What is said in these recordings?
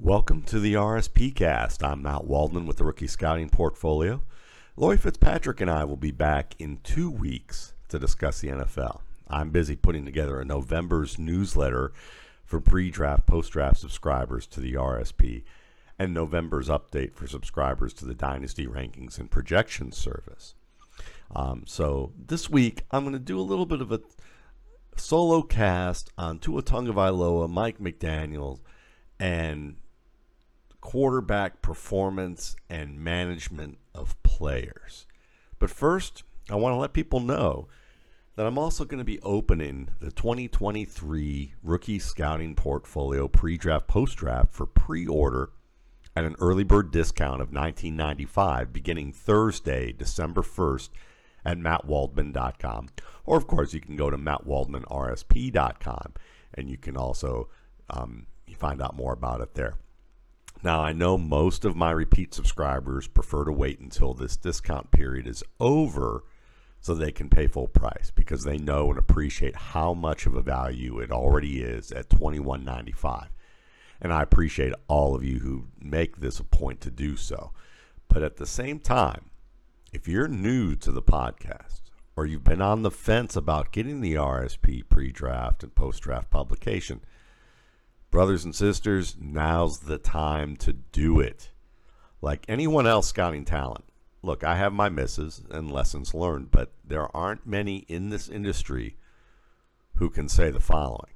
Welcome to the RSP cast. I'm Matt Waldman with the Rookie Scouting Portfolio. Lloyd Fitzpatrick and I will be back in two weeks to discuss the NFL. I'm busy putting together a November's newsletter for pre draft, post draft subscribers to the RSP and November's update for subscribers to the Dynasty Rankings and Projections service. Um, so this week, I'm going to do a little bit of a solo cast on Tua Tagovailoa, Mike McDaniel, and quarterback performance and management of players. But first, I want to let people know that I'm also going to be opening the 2023 rookie scouting portfolio pre-draft post-draft for pre-order at an early bird discount of 1995 beginning Thursday, December 1st at mattwaldman.com. Or of course, you can go to mattwaldmanrsp.com and you can also um, find out more about it there. Now, I know most of my repeat subscribers prefer to wait until this discount period is over so they can pay full price because they know and appreciate how much of a value it already is at $21.95. And I appreciate all of you who make this a point to do so. But at the same time, if you're new to the podcast or you've been on the fence about getting the RSP pre draft and post draft publication, Brothers and sisters, now's the time to do it. Like anyone else scouting talent, look, I have my misses and lessons learned, but there aren't many in this industry who can say the following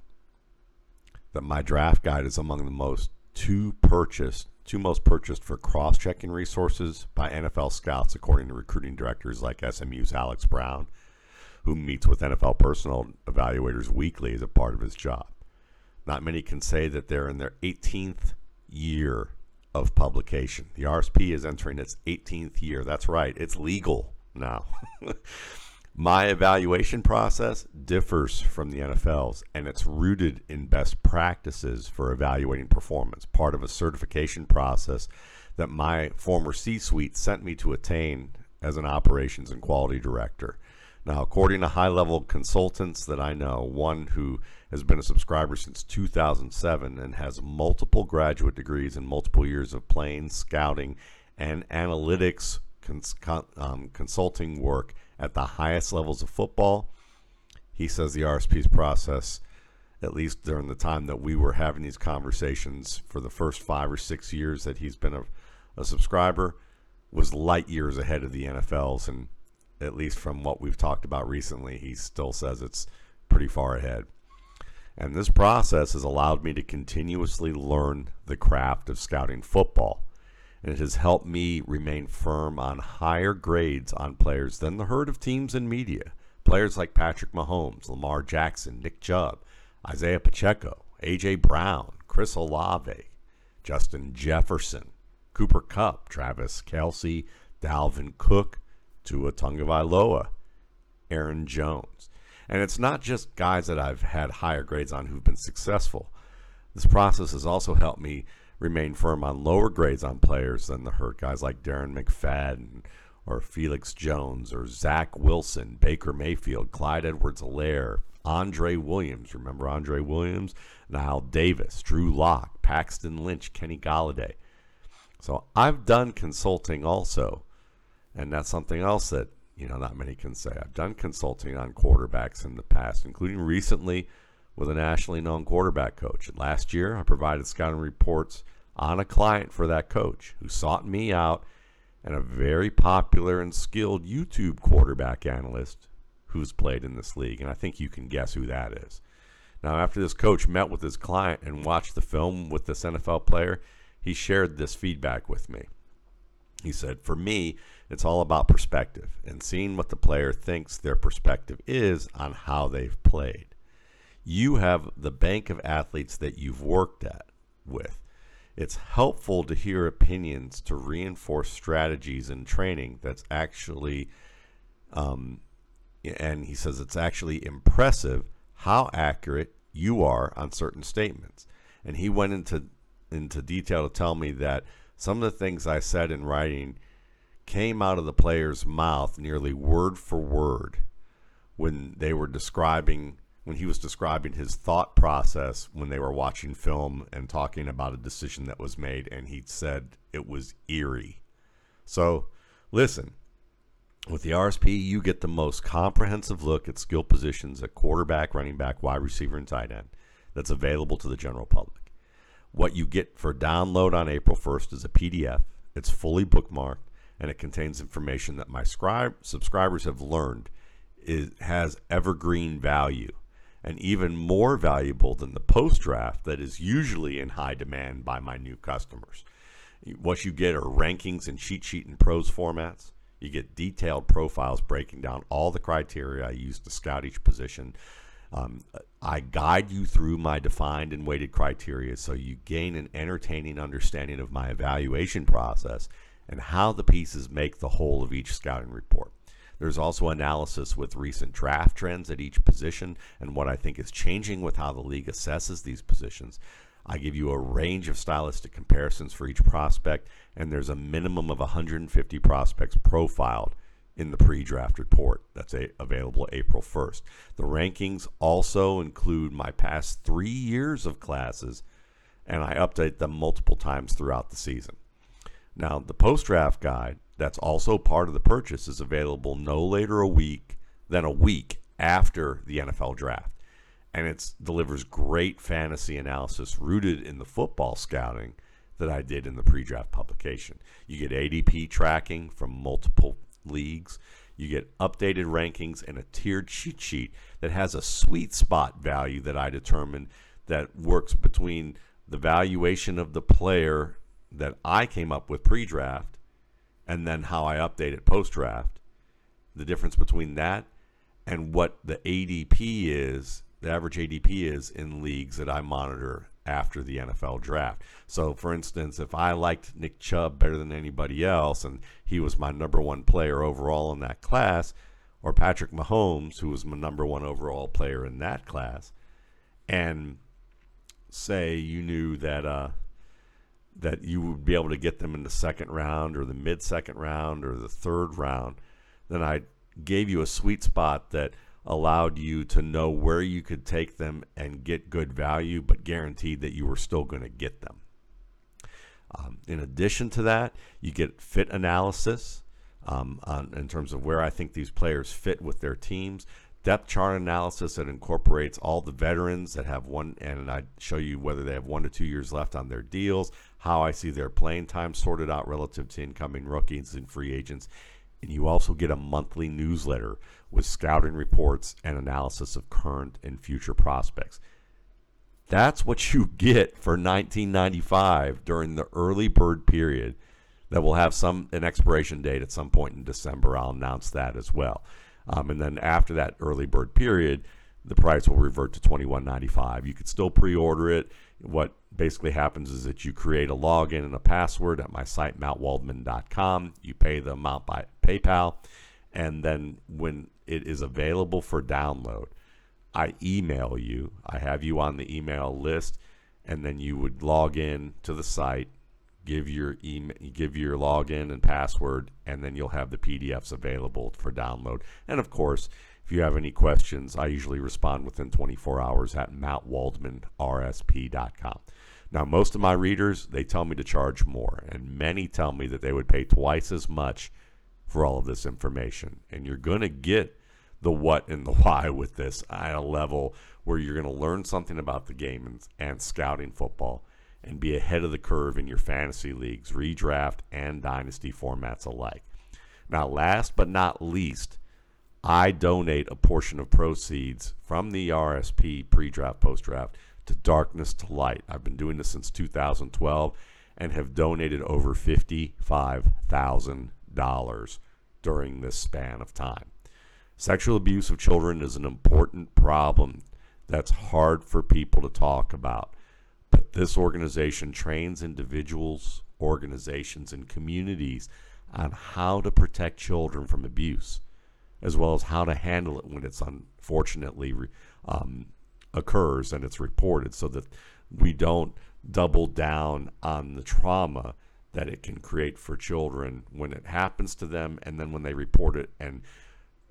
that my draft guide is among the most two purchased, two most purchased for cross checking resources by NFL scouts, according to recruiting directors like SMU's Alex Brown, who meets with NFL personnel evaluators weekly as a part of his job. Not many can say that they're in their 18th year of publication. The RSP is entering its 18th year. That's right, it's legal now. My evaluation process differs from the NFL's, and it's rooted in best practices for evaluating performance, part of a certification process that my former C suite sent me to attain as an operations and quality director. Now, according to high level consultants that I know, one who has been a subscriber since 2007 and has multiple graduate degrees and multiple years of playing, scouting, and analytics cons- um, consulting work at the highest levels of football, he says the RSP's process, at least during the time that we were having these conversations for the first five or six years that he's been a, a subscriber, was light years ahead of the NFL's and at least from what we've talked about recently, he still says it's pretty far ahead. And this process has allowed me to continuously learn the craft of scouting football. And it has helped me remain firm on higher grades on players than the herd of teams and media. Players like Patrick Mahomes, Lamar Jackson, Nick Chubb, Isaiah Pacheco, A.J. Brown, Chris Olave, Justin Jefferson, Cooper Kupp, Travis Kelce, Dalvin Cook, Tua Tagovailoa, Aaron Jones. And it's not just guys that I've had higher grades on who've been successful. This process has also helped me remain firm on lower grades on players than the hurt guys like Darren McFadden or Felix Jones or Zach Wilson, Baker Mayfield, Clyde Edwards Helaire, Andre Williams. Remember Andre Williams? Knile Davis, Drew Lock, Paxton Lynch, Kenny Golladay. So I've done consulting also and that's something else that, you know, not many can say. I've done consulting on quarterbacks in the past, including recently with a nationally known quarterback coach. Last year, I provided scouting reports on a client for that coach who sought me out and a very popular and skilled YouTube quarterback analyst who's played in this league. And I think you can guess who that is. Now, after this coach met with his client and watched the film with this NFL player, he shared this feedback with me. He said, For me, it's all about perspective and seeing what the player thinks their perspective is on how they've played. You have the bank of athletes that you've worked at with. It's helpful to hear opinions to reinforce strategies and training that's actually, um, and he says it's actually impressive how accurate you are on certain statements. And he went into into detail to tell me that some of the things I said in writing came out of the player's mouth nearly word for word when they were describing when he was describing his thought process when they were watching film and talking about a decision that was made, and he said it was eerie. So, listen, with the RSP, you get the most comprehensive look at skill positions at quarterback, running back, wide receiver, and tight end that's available to the general public. What you get for download on April 1st is a PDF. It's fully bookmarked and it contains information that my scribe, subscribers have learned is, has evergreen value and even more valuable than the post draft that is usually in high demand by my new customers. What you get are rankings in cheat sheet and prose formats. You get detailed profiles breaking down all the criteria I use to scout each position. Um, I guide you through my defined and weighted criteria so you gain an entertaining understanding of my evaluation process and how the pieces make the whole of each scouting report. There's also analysis with recent draft trends at each position and what I think is changing with how the league assesses these positions. I give you a range of stylistic comparisons for each prospect, and there's a minimum of 150 prospects profiled in the pre-draft report that's a, available April 1st. The rankings also include my past three years of classes, and I update them multiple times throughout the season. Now, the post-draft guide that's also part of the purchase is available no later a week than a week after the NFL draft. And it delivers great fantasy analysis rooted in the football scouting that I did in the pre draft publication. You get ADP tracking from multiple leagues. You get updated rankings and a tiered cheat sheet that has a sweet spot value that I determined that works between the valuation of the player that I came up with pre draft and then how I update it post draft. The difference between that and what the ADP is, the average ADP is in leagues that I monitor after the NFL draft. So, for instance, if I liked Nick Chubb better than anybody else and he was my number one player overall in that class, or Patrick Mahomes, who was my number one overall player in that class, and say you knew that uh, that you would be able to get them in the second round or the mid second round or the third round, then I gave you a sweet spot that allowed you to know where you could take them and get good value, but guaranteed that you were still going to get them. Um, in addition to that, you get fit analysis um, on, in terms of where I think these players fit with their teams depth chart analysis that incorporates all the veterans that have one, and I show you whether they have one to two years left on their deals, how I see their playing time sorted out relative to incoming rookies and free agents. And you also get a monthly newsletter with scouting reports and analysis of current and future prospects. That's what you get for 1995 during the early bird period that will have some an expiration date at some point in December. I'll announce that as well. Um, and then after that early bird period, the price will revert to twenty one ninety five. You could still pre order it. What basically happens is that you create a login and a password at my site, mattwaldman.com. You pay the amount by PayPal. And then when it is available for download, I email you. I have you on the email list. And then you would log in to the site, give your email, give your login and password, and then you'll have the PDFs available for download. And of course, if you have any questions, I usually respond within 24 hours at mattwaldmanrsp.com. Now, most of my readers, they tell me to charge more, and many tell me that they would pay twice as much for all of this information. And you're going to get the what and the why with this at a level where you're going to learn something about the game and, and scouting football and be ahead of the curve in your fantasy leagues, redraft, and dynasty formats alike. Now, last but not least, I donate a portion of proceeds from the RSP pre draft, post draft to Darkness to Light. I've been doing this since 2012 and have donated over $55,000 during this span of time. Sexual abuse of children is an important problem that's hard for people to talk about. But this organization trains individuals, organizations, and communities on how to protect children from abuse as well as how to handle it when it's unfortunately um, occurs and it's reported so that we don't double down on the trauma that it can create for children when it happens to them and then when they report it and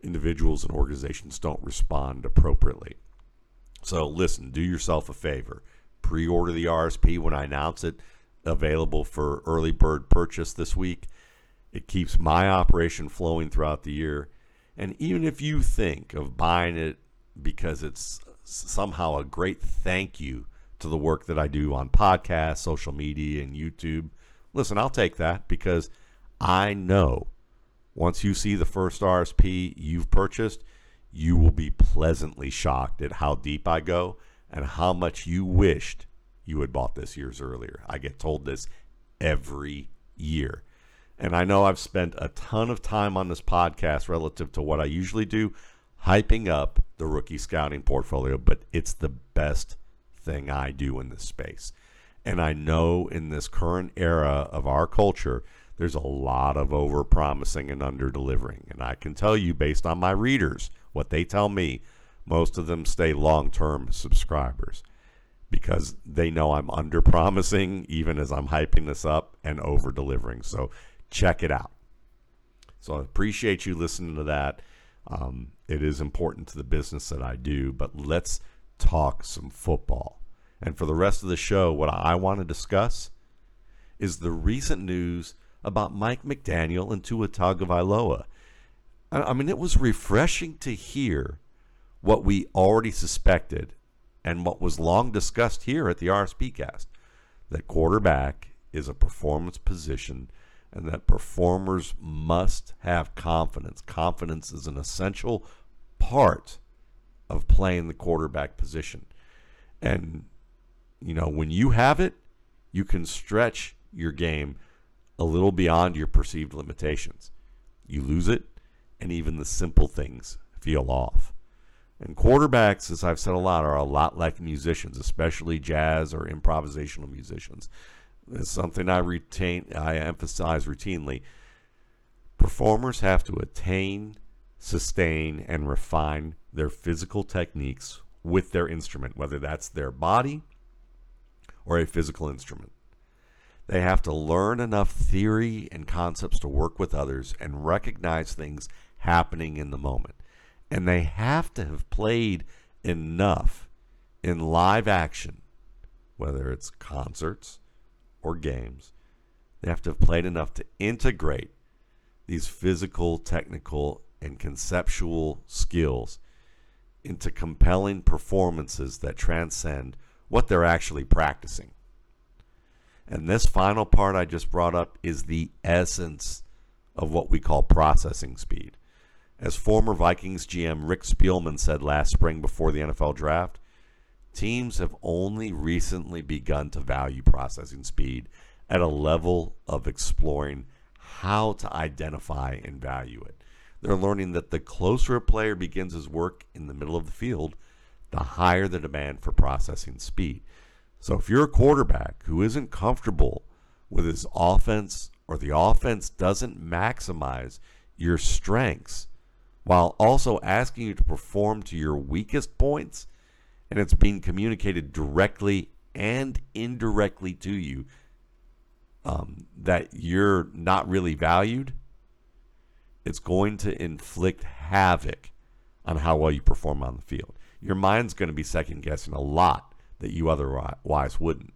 individuals and organizations don't respond appropriately. So listen, do yourself a favor. Pre order the RSP when I announce it, available for early bird purchase this week. It keeps my operation flowing throughout the year. And even if you think of buying it because it's somehow a great thank you to the work that I do on podcasts, social media, and YouTube, listen, I'll take that because I know once you see the first RSP you've purchased, you will be pleasantly shocked at how deep I go and how much you wished you had bought this years earlier. I get told this every year. And I know I've spent a ton of time on this podcast relative to what I usually do, hyping up the rookie scouting portfolio, but it's the best thing I do in this space. And I know in this current era of our culture, there's a lot of over promising and under delivering. And I can tell you, based on my readers, what they tell me, most of them stay long term subscribers because they know I'm under promising even as I'm hyping this up and over delivering. So check it out. So I appreciate you listening to that. Um, it is important to the business that I do, but let's talk some football. And for the rest of the show, what I want to discuss is the recent news about Mike McDaniel and Tua Tagovailoa. I mean, it was refreshing to hear what we already suspected and what was long discussed here at the RSP cast that quarterback is a performance position and that performers must have confidence. Confidence is an essential part of playing the quarterback position. And, you know, when you have it, you can stretch your game a little beyond your perceived limitations. You lose it, and even the simple things feel off. And quarterbacks, as I've said a lot, are a lot like musicians, especially jazz or improvisational musicians. It's something I retain, I emphasize routinely. Performers have to attain, sustain, and refine their physical techniques with their instrument, whether that's their body or a physical instrument. They have to learn enough theory and concepts to work with others and recognize things happening in the moment. And they have to have played enough in live action, whether it's concerts or games. They have to have played enough to integrate these physical, technical, and conceptual skills into compelling performances that transcend what they're actually practicing. And this final part I just brought up is the essence of what we call processing speed. As former Vikings GM Rick Spielman said last spring before the NFL draft, teams have only recently begun to value processing speed at a level of exploring how to identify and value it. They're learning that the closer a player begins his work in the middle of the field, the higher the demand for processing speed. So if you're a quarterback who isn't comfortable with his offense or the offense doesn't maximize your strengths while also asking you to perform to your weakest points, and it's being communicated directly and indirectly to you um, that you're not really valued, it's going to inflict havoc on how well you perform on the field. Your mind's going to be second guessing a lot that you otherwise wouldn't.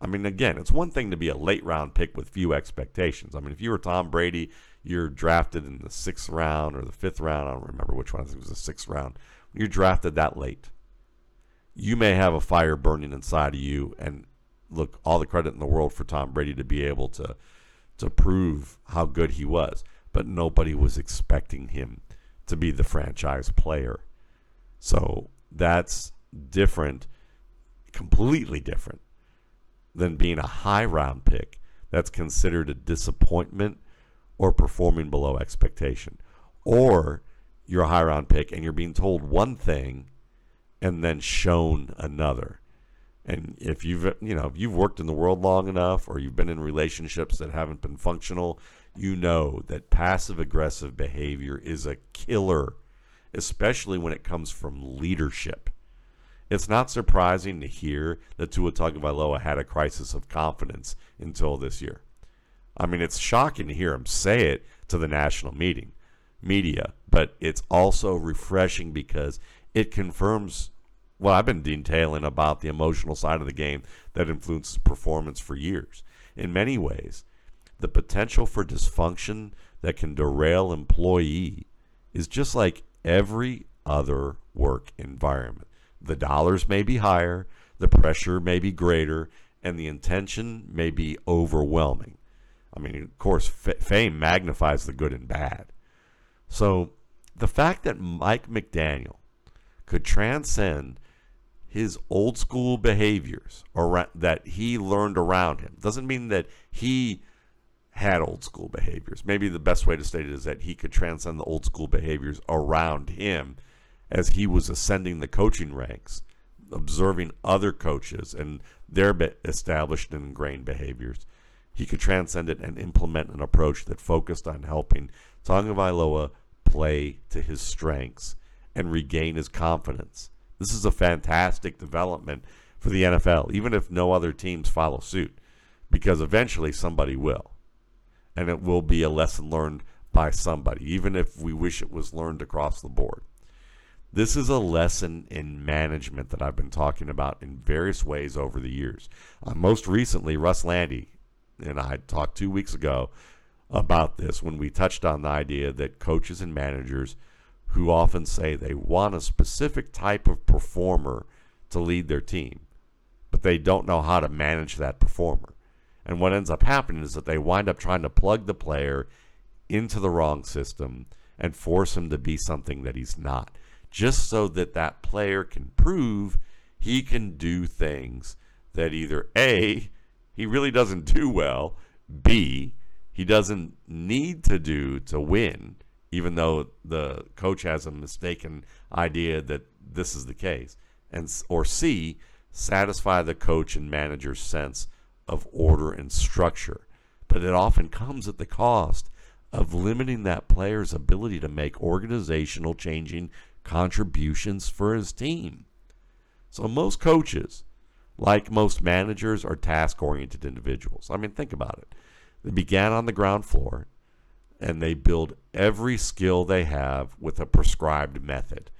I mean, again, it's one thing to be a late round pick with few expectations. I mean, if you were Tom Brady, you're drafted in the sixth round or the fifth round. I don't remember which one. I think it was the sixth round. You're drafted that late. You may have a fire burning inside of you, and look, all the credit in the world for Tom Brady to be able to to prove how good he was. But nobody was expecting him to be the franchise player. So that's different completely different than being a high round pick that's considered a disappointment or performing below expectation. Or you're a high round pick and you're being told one thing and then shown another. And if you've you know if you've worked in the world long enough or you've been in relationships that haven't been functional, you know that passive aggressive behavior is a killer, especially when it comes from leadership. It's not surprising to hear that Tua Tagovailoa had a crisis of confidence until this year. I mean, it's shocking to hear him say it to the national meeting media, but it's also refreshing because it confirms well, I've been detailing about the emotional side of the game that influences performance for years. In many ways, the potential for dysfunction that can derail employee is just like every other work environment. The dollars may be higher, the pressure may be greater, and the intention may be overwhelming. I mean, of course, f- fame magnifies the good and bad. So the fact that Mike McDaniel could transcend his old school behaviors around, that he learned around him doesn't mean that he had old school behaviors. Maybe the best way to state it is that he could transcend the old school behaviors around him as he was ascending the coaching ranks, observing other coaches and their established and ingrained behaviors. He could transcend it and implement an approach that focused on helping Tagovailoa play to his strengths and regain his confidence. This is a fantastic development for the NFL, even if no other teams follow suit, because eventually somebody will. And it will be a lesson learned by somebody, even if we wish it was learned across the board. This is a lesson in management that I've been talking about in various ways over the years. Uh, most recently, Russ Lande and I talked two weeks ago about this when we touched on the idea that coaches and managers who often say they want a specific type of performer to lead their team, but they don't know how to manage that performer. And what ends up happening is that they wind up trying to plug the player into the wrong system and force him to be something that he's not, just so that that player can prove he can do things that either A, he really doesn't do well, B, he doesn't need to do to win, even though the coach has a mistaken idea that this is the case. And or C, satisfy the coach and manager's sense of order and structure. But it often comes at the cost of limiting that player's ability to make organizational changing contributions for his team. So most coaches, like most managers, are task oriented individuals. I mean, think about it. They began on the ground floor and they build every skill they have with a prescribed method.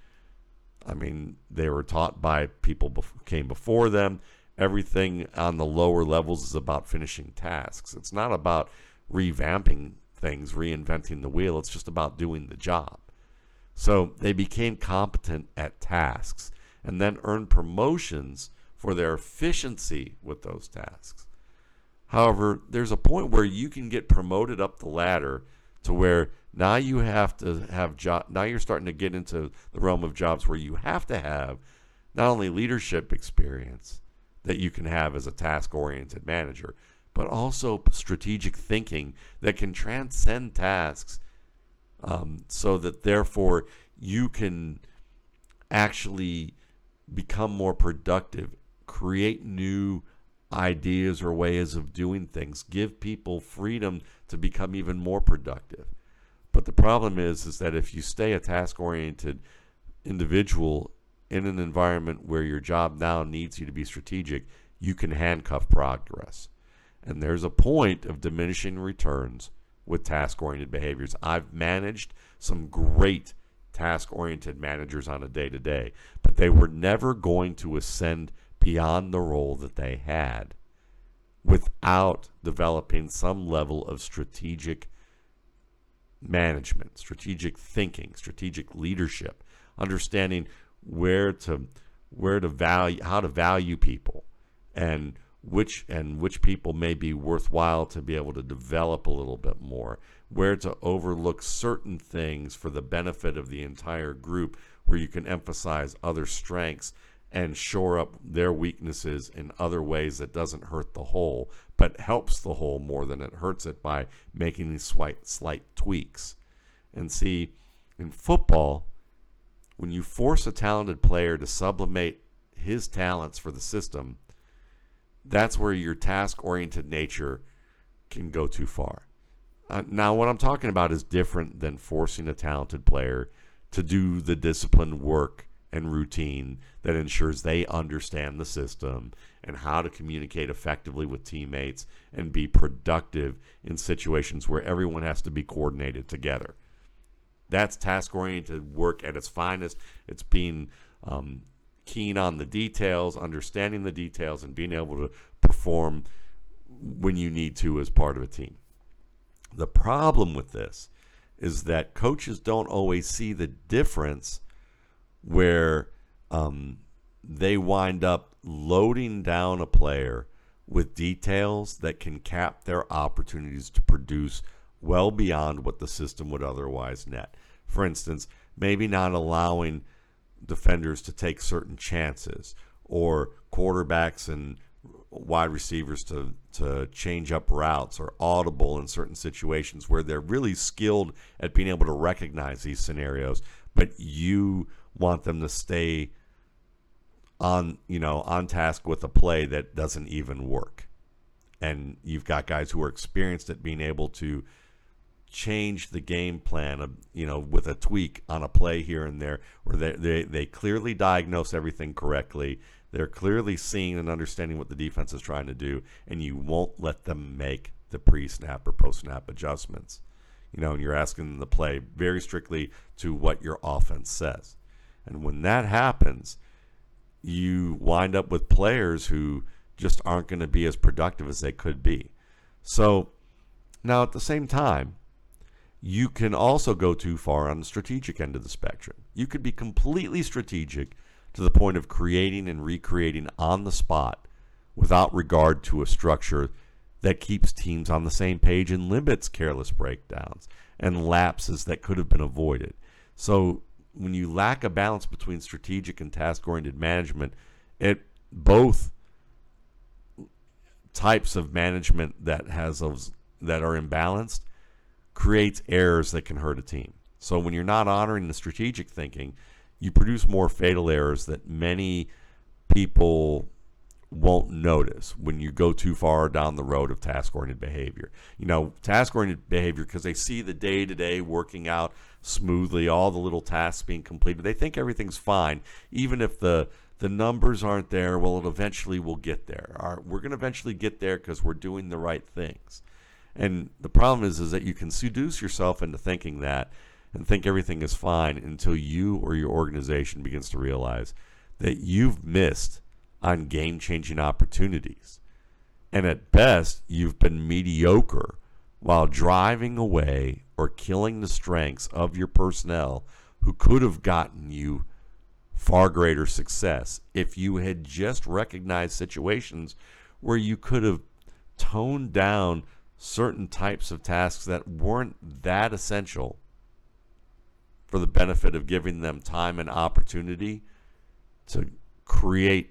I mean, they were taught by people bef- came before them. Everything on the lower levels is about finishing tasks. It's not about revamping things, reinventing the wheel. It's just about doing the job. So they became competent at tasks and then earned promotions for their efficiency with those tasks. However, there's a point where you can get promoted up the ladder to where now you have to have job now you're starting to get into the realm of jobs where you have to have not only leadership experience that you can have as a task oriented manager, but also strategic thinking that can transcend tasks um, so that therefore you can actually become more productive, create new ideas or ways of doing things, give people freedom to become even more productive. But the problem is is that if you stay a task-oriented individual in an environment where your job now needs you to be strategic, you can handcuff progress. And there's a point of diminishing returns with task oriented behaviors. I've managed some great task oriented managers on a day to day, but they were never going to ascend beyond the role that they had without developing some level of strategic management, strategic thinking, strategic leadership, understanding where to where to value how to value people and which and which people may be worthwhile to be able to develop a little bit more, where to overlook certain things for the benefit of the entire group where you can emphasize other strengths and shore up their weaknesses in other ways that doesn't hurt the whole, but helps the whole more than it hurts it by making these slight, slight tweaks. And see, in football, when you force a talented player to sublimate his talents for the system, that's where your task oriented nature can go too far. Uh, now, what I'm talking about is different than forcing a talented player to do the disciplined work and routine that ensures they understand the system and how to communicate effectively with teammates and be productive in situations where everyone has to be coordinated together. That's task oriented work at its finest. It's being um, keen on the details, understanding the details, and being able to perform when you need to as part of a team. The problem with this is that coaches don't always see the difference where um, they wind up loading down a player with details that can cap their opportunities to produce well beyond what the system would otherwise net. For instance, maybe not allowing defenders to take certain chances or quarterbacks and wide receivers to to change up routes or audible in certain situations where they're really skilled at being able to recognize these scenarios but you want them to stay on you know on task with a play that doesn't even work. And you've got guys who are experienced at being able to change the game plan you know with a tweak on a play here and there where they, they, they clearly diagnose everything correctly. They're clearly seeing and understanding what the defense is trying to do and you won't let them make the pre-snap or post-snap adjustments. You know and you're asking them to play very strictly to what your offense says and when that happens you wind up with players who just aren't going to be as productive as they could be so now at the same time you can also go too far on the strategic end of the spectrum. You could be completely strategic to the point of creating and recreating on the spot without regard to a structure that keeps teams on the same page and limits careless breakdowns and lapses that could have been avoided. So when you lack a balance between strategic and task oriented management, it both types of management that has those that are imbalanced creates errors that can hurt a team. So when you're not honoring the strategic thinking, you produce more fatal errors that many people won't notice when you go too far down the road of task oriented behavior. You know, task oriented behavior because they see the day to day working out smoothly, all the little tasks being completed. They think everything's fine, even if the the numbers aren't there. Well, it eventually will get there. Our, we're going to eventually get there because we're doing the right things. And the problem is, is that you can seduce yourself into thinking that and think everything is fine until you or your organization begins to realize that you've missed on game changing opportunities. And at best, you've been mediocre while driving away or killing the strengths of your personnel who could have gotten you far greater success if you had just recognized situations where you could have toned down certain types of tasks that weren't that essential for the benefit of giving them time and opportunity to create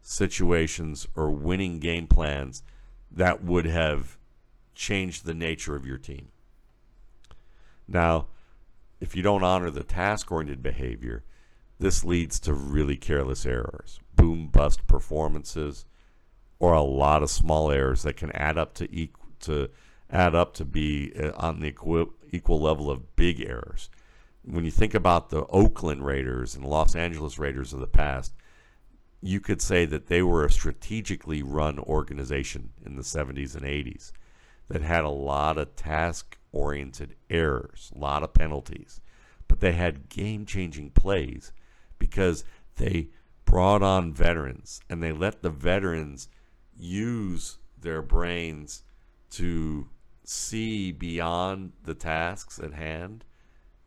situations or winning game plans that would have changed the nature of your team. Now, if you don't honor the task oriented behavior, this leads to really careless errors, boom bust performances, or a lot of small errors that can add up to equal to add up to be uh, on the equal, equal level of big errors. When you think about the Oakland Raiders and Los Angeles Raiders of the past, you could say that they were a strategically run organization in the 70s and 80s that had a lot of task oriented errors, a lot of penalties, but they had game changing plays because they brought on veterans and they let the veterans use their brains to see beyond the tasks at hand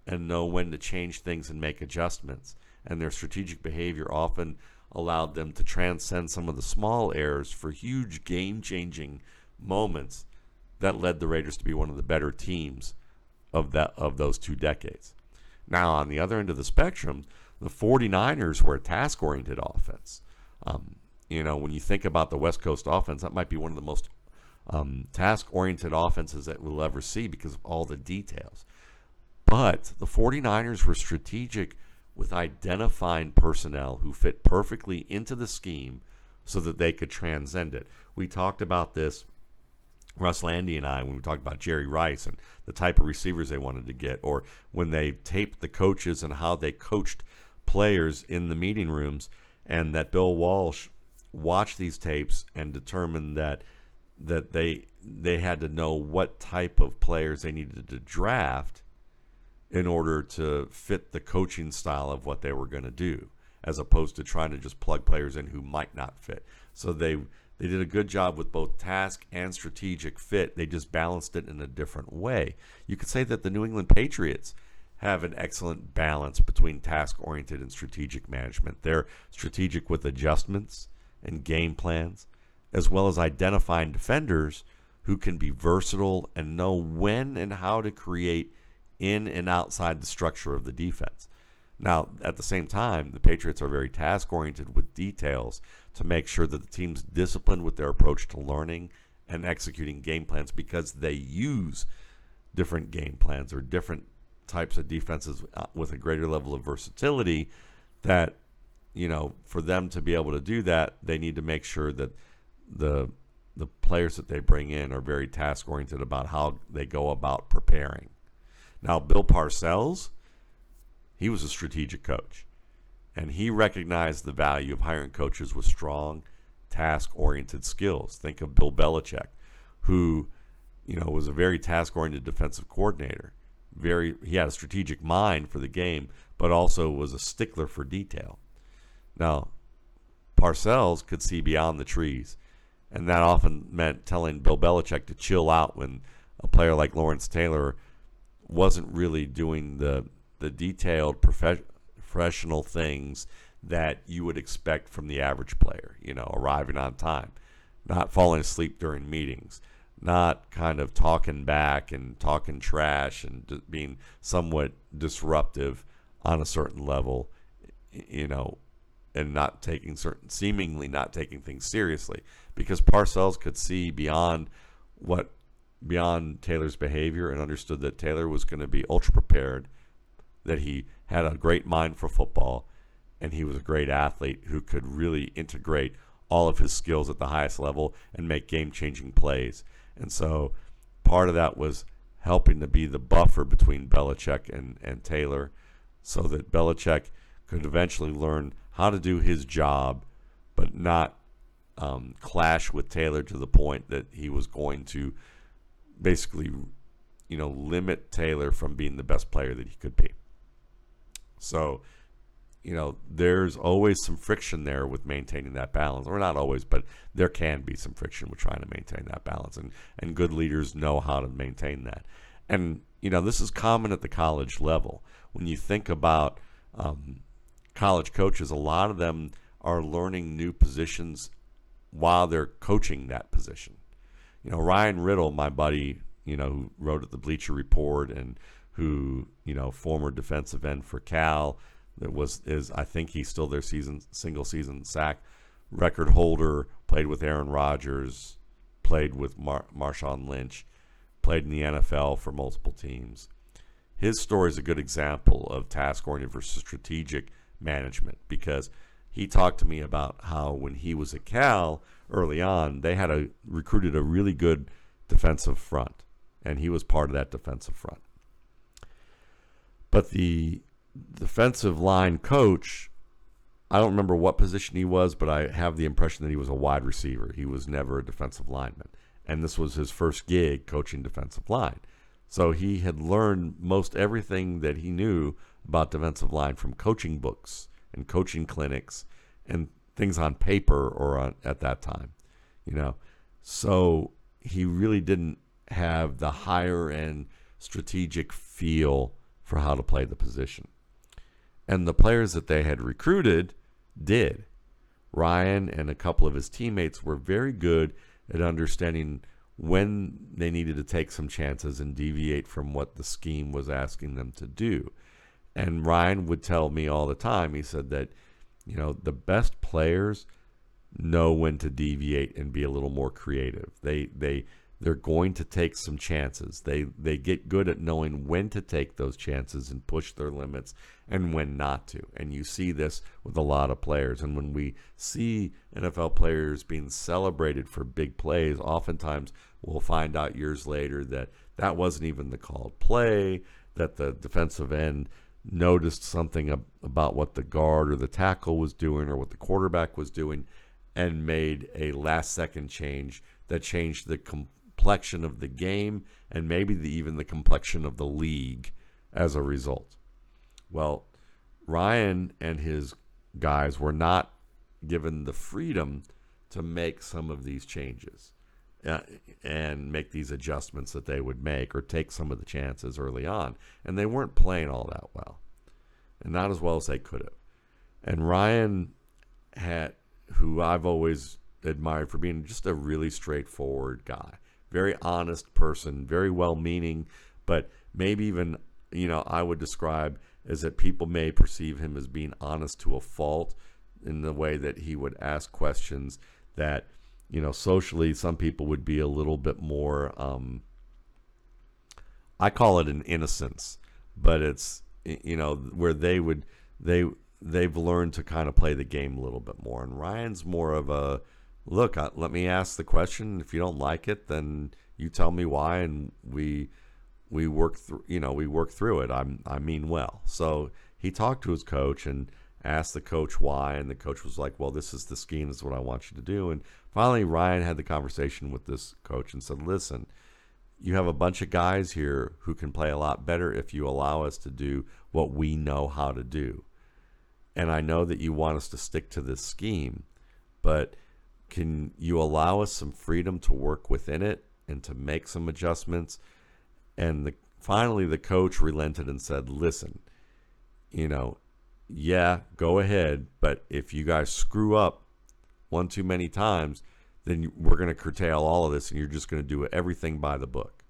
and know when to change things and make adjustments. And their strategic behavior often allowed them to transcend some of the small errors for huge game changing moments that led the Raiders to be one of the better teams of that of those two decades. Now on the other end of the spectrum, the 49ers were a task oriented offense. Um, you know, when you think about the West Coast offense, that might be one of the most um, task oriented offenses that we'll ever see because of all the details. But the 49ers were strategic with identifying personnel who fit perfectly into the scheme so that they could transcend it. We talked about this, Russ Lande and I, when we talked about Jerry Rice and the type of receivers they wanted to get, or when they taped the coaches and how they coached players in the meeting rooms, and that Bill Walsh watched these tapes and determined that that they they had to know what type of players they needed to draft in order to fit the coaching style of what they were going to do as opposed to trying to just plug players in who might not fit. So they they did a good job with both task and strategic fit. They just balanced it in a different way. You could say that the New England Patriots have an excellent balance between task oriented and strategic management. They're strategic with adjustments and game plans, as well as identifying defenders who can be versatile and know when and how to create in and outside the structure of the defense. Now, at the same time, the Patriots are very task oriented with details to make sure that the team's disciplined with their approach to learning and executing game plans because they use different game plans or different types of defenses uh, with a greater level of versatility that you know for them to be able to do that they need to make sure that the the players that they bring in are very task oriented about how they go about preparing. Now bill parcells he was a strategic coach and he recognized the value of hiring coaches with strong task oriented skills think of bill belichick who you know was a very task oriented defensive coordinator very he had a strategic mind for the game, but also was a stickler for detail. Now, Parcells could see beyond the trees, and that often meant telling Bill Belichick to chill out when a player like Lawrence Taylor wasn't really doing the the detailed prof- professional things that you would expect from the average player. You know, arriving on time, not falling asleep during meetings, not kind of talking back and talking trash and being somewhat disruptive on a certain level, you know, and not taking certain, seemingly not taking things seriously, because Parcells could see beyond what beyond Taylor's behavior and understood that Taylor was going to be ultra prepared, that he had a great mind for football, and he was a great athlete who could really integrate all of his skills at the highest level and make game changing plays. And so part of that was helping to be the buffer between Belichick and, and Taylor so that Belichick could eventually learn how to do his job, but not um, clash with Taylor to the point that he was going to basically, you know, limit Taylor from being the best player that he could be. So you know, there's always some friction there with maintaining that balance. Or not always, but there can be some friction with trying to maintain that balance. And, and good leaders know how to maintain that. And, you know, this is common at the college level. When you think about um, college coaches, a lot of them are learning new positions while they're coaching that position. You know, Ryan Riddle, my buddy, you know, who wrote at the Bleacher Report and who, you know, former defensive end for Cal, that was is I think he's still their season single season sack record holder. Played with Aaron Rodgers, played with Mar- Marshawn Lynch, played in the NFL for multiple teams. His story is a good example of task oriented versus strategic management because he talked to me about how when he was at Cal early on, they had a recruited a really good defensive front, and he was part of that defensive front. But the defensive line coach, I don't remember what position he was, but I have the impression that he was a wide receiver. He was never a defensive lineman. And this was his first gig coaching defensive line. So he had learned most everything that he knew about defensive line from coaching books and coaching clinics and things on paper or on, at that time, you know. So he really didn't have the higher end strategic feel for how to play the position. And the players that they had recruited did. Ryan and a couple of his teammates were very good at understanding when they needed to take some chances and deviate from what the scheme was asking them to do. And Ryan would tell me all the time, he said that, you know, the best players know when to deviate and be a little more creative. They they they're going to take some chances. They they get good at knowing when to take those chances and push their limits and when not to. And you see this with a lot of players. And when we see NFL players being celebrated for big plays, oftentimes we'll find out years later that that wasn't even the called play, that the defensive end noticed something about what the guard or the tackle was doing or what the quarterback was doing and made a last second change that changed the complexion of the game and maybe the, even the complexion of the league as a result. Well, Ryan and his guys were not given the freedom to make some of these changes uh, and make these adjustments that they would make or take some of the chances early on. And they weren't playing all that well, and not as well as they could have. And Ryan had, who I've always admired for being just a really straightforward guy, very honest person, very well meaning, but maybe even, you know, I would describe is that people may perceive him as being honest to a fault in the way that he would ask questions that you know socially some people would be a little bit more um, i call it an innocence but it's you know where they would they they've learned to kind of play the game a little bit more. And ryan's more of a look let me ask the question if you don't like it then you tell me why and we we work through you know we work through it i'm i mean well so he talked to his coach and asked the coach why, and the coach was like, "Well, this is the scheme. This is what I want you to do." And finally, Ryan had the conversation with this coach and said, "Listen, you have a bunch of guys here who can play a lot better if you allow us to do what we know how to do. And I know that you want us to stick to this scheme, but can you allow us some freedom to work within it and to make some adjustments?" And the, finally, the coach relented and said, "Listen." You know, yeah, go ahead. But if you guys screw up one too many times, then we're going to curtail all of this and you're just going to do everything by the book.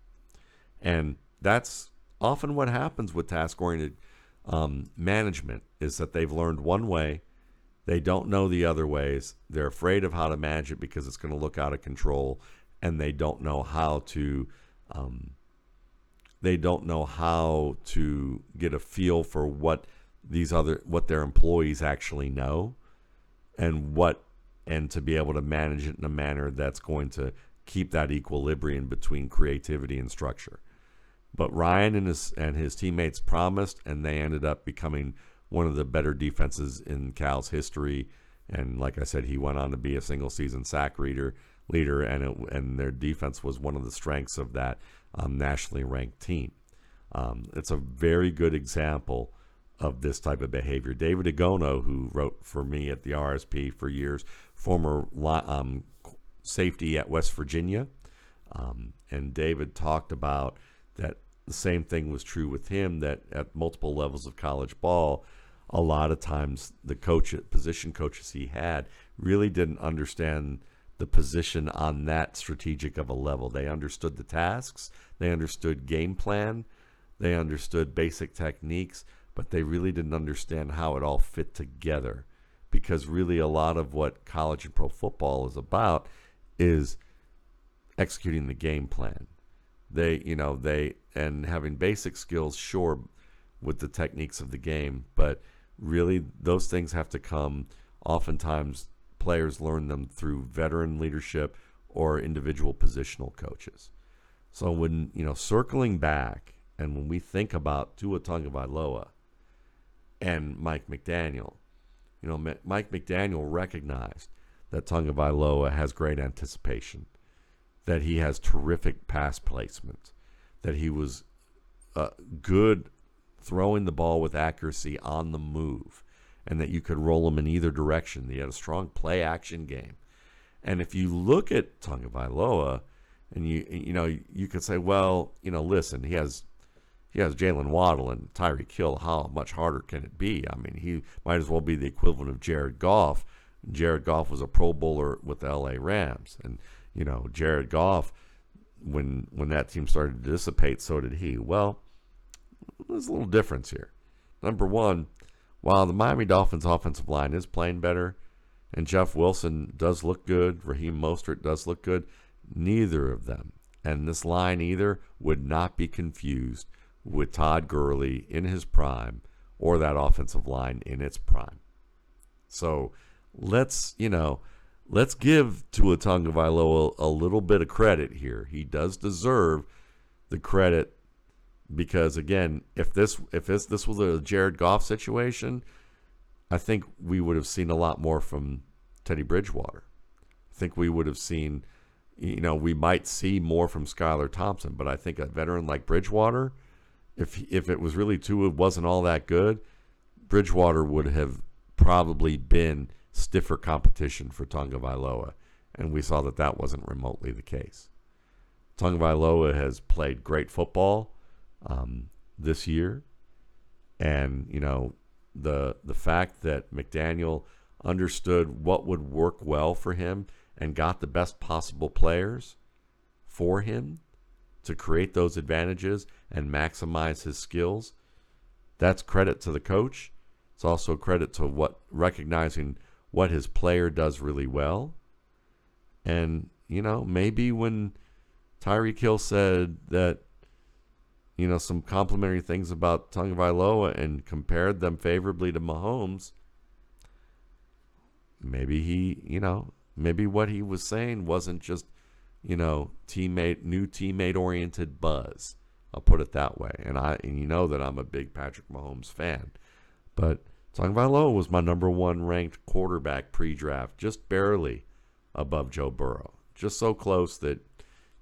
And that's often what happens with task oriented um, management is that they've learned one way, they don't know the other ways, they're afraid of how to manage it because it's going to look out of control, and they don't know how to. Um, they don't know how to get a feel for what these other what their employees actually know and what and to be able to manage it in a manner that's going to keep that equilibrium between creativity and structure. But Ryan and his and his teammates promised and they ended up becoming one of the better defenses in Cal's history and like I said he went on to be a single season sack reader leader and it, and their defense was one of the strengths of that um, nationally ranked team. Um, it's a very good example of this type of behavior. David Agono, who wrote for me at the RSP for years, former um, safety at West Virginia, um, and David talked about that the same thing was true with him. That at multiple levels of college ball, a lot of times the coach, position coaches he had, really didn't understand the position on that strategic of a level. They understood the tasks, they understood game plan, they understood basic techniques but they really didn't understand how it all fit together because really a lot of what college and pro football is about is executing the game plan. They, you know, they and having basic skills, sure, with the techniques of the game, but really those things have to come. Oftentimes, players learn them through veteran leadership or individual positional coaches. So when you know, circling back, and when we think about Tua Tagovailoa, and Mike McDaniel. You know, Mike McDaniel recognized that Tagovailoa has great anticipation, that he has terrific pass placement, that he was uh, good throwing the ball with accuracy on the move, and that you could roll him in either direction. He had a strong play action game. And if you look at Tagovailoa, and you you know you could say, well, you know, listen, he has he has Jaylen Waddle and Tyreek Hill. How much harder can it be? I mean, he might as well be the equivalent of Jared Goff. Jared Goff was a Pro Bowler with the L.A. Rams, and you know, Jared Goff, when when that team started to dissipate, so did he. Well, there's a little difference here. Number one, while the Miami Dolphins offensive line is playing better, and Jeff Wilson does look good, Raheem Mostert does look good, neither of them, and this line either, would not be confused with Todd Gurley in his prime or that offensive line in its prime. So let's, you know, let's give Tua Tagovailoa a, a little bit of credit here. He does deserve the credit because again, if this if this this was a Jared Goff situation, I think we would have seen a lot more from Teddy Bridgewater. I think we would have seen, you know, we might see more from Skylar Thompson, but I think a veteran like Bridgewater – if if it was really Tua wasn't all that good, Bridgewater would have probably been stiffer competition for Tagovailoa, and we saw that that wasn't remotely the case. Tagovailoa has played great football um, this year, and you know the the fact that McDaniel understood what would work well for him and got the best possible players for him to create those advantages and maximize his skills. That's credit to the coach. It's also credit to what recognizing what his player does really well. And, you know, maybe when Tyreek Hill said that, you know, some complimentary things about Tagovailoa and compared them favorably to Mahomes, maybe he, you know, maybe what he was saying wasn't just, you know, teammate, new teammate oriented buzz. I'll put it that way. And I, and you know that I'm a big Patrick Mahomes fan, but Tagovailoa was my number one ranked quarterback pre-draft, just barely above Joe Burrow, just so close that,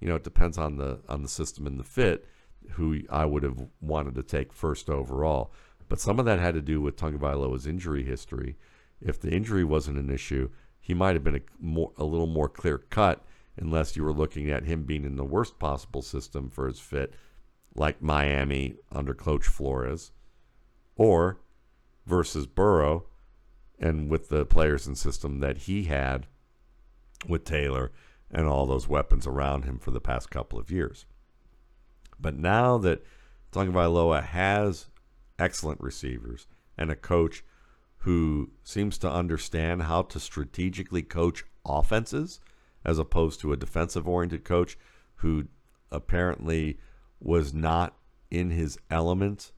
you know, it depends on the on the system and the fit, who I would have wanted to take first overall. But some of that had to do with Tagovailoa's injury history. If the injury wasn't an issue, he might have been a, more, a little more clear cut unless you were looking at him being in the worst possible system for his fit, like Miami under Coach Flores, or versus Burrow, and with the players and system that he had with Taylor and all those weapons around him for the past couple of years. But now that Tagovailoa has excellent receivers and a coach who seems to understand how to strategically coach offenses as opposed to a defensive oriented coach who apparently was not in his element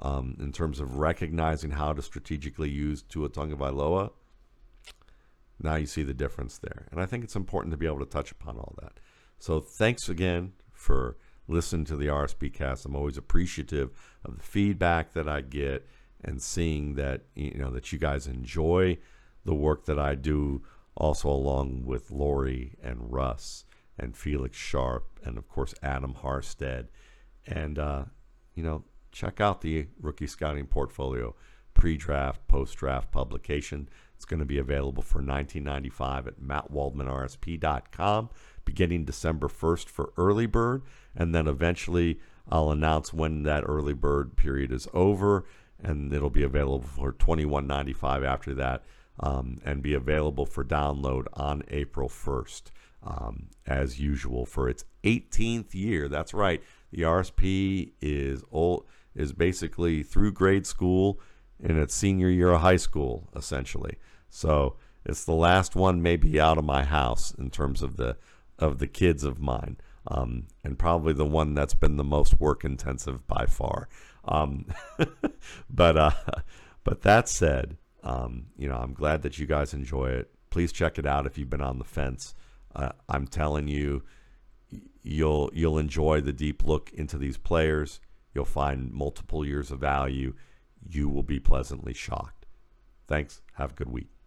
um, in terms of recognizing how to strategically use Tua Tagovailoa. Now you see the difference there, and I think it's important to be able to touch upon all that. So thanks again for listening to the RSP cast. I'm always appreciative of the feedback that I get and seeing that you know that you guys enjoy the work that I do also along with Lori and Russ and Felix Sharp and of course Adam Harstad and uh, you know check out the rookie scouting portfolio pre-draft post-draft publication. It's going to be available for 1995 at mattwaldmanrsp.com beginning December 1st for early bird and then eventually I'll announce when that early bird period is over and it'll be available for 21.95 after that um, and be available for download on April 1st um, as usual for its 18th year. That's right the RSP is old is basically through grade school and its senior year of high school essentially so it's the last one maybe out of my house in terms of the of the kids of mine um, and probably the one that's been the most work intensive by far um, but uh, but that said, um, you know, I'm glad that you guys enjoy it. Please check it out if you've been on the fence. Uh, I'm telling you, you'll you'll enjoy the deep look into these players. You'll find multiple years of value. You will be pleasantly shocked. Thanks. Have a good week.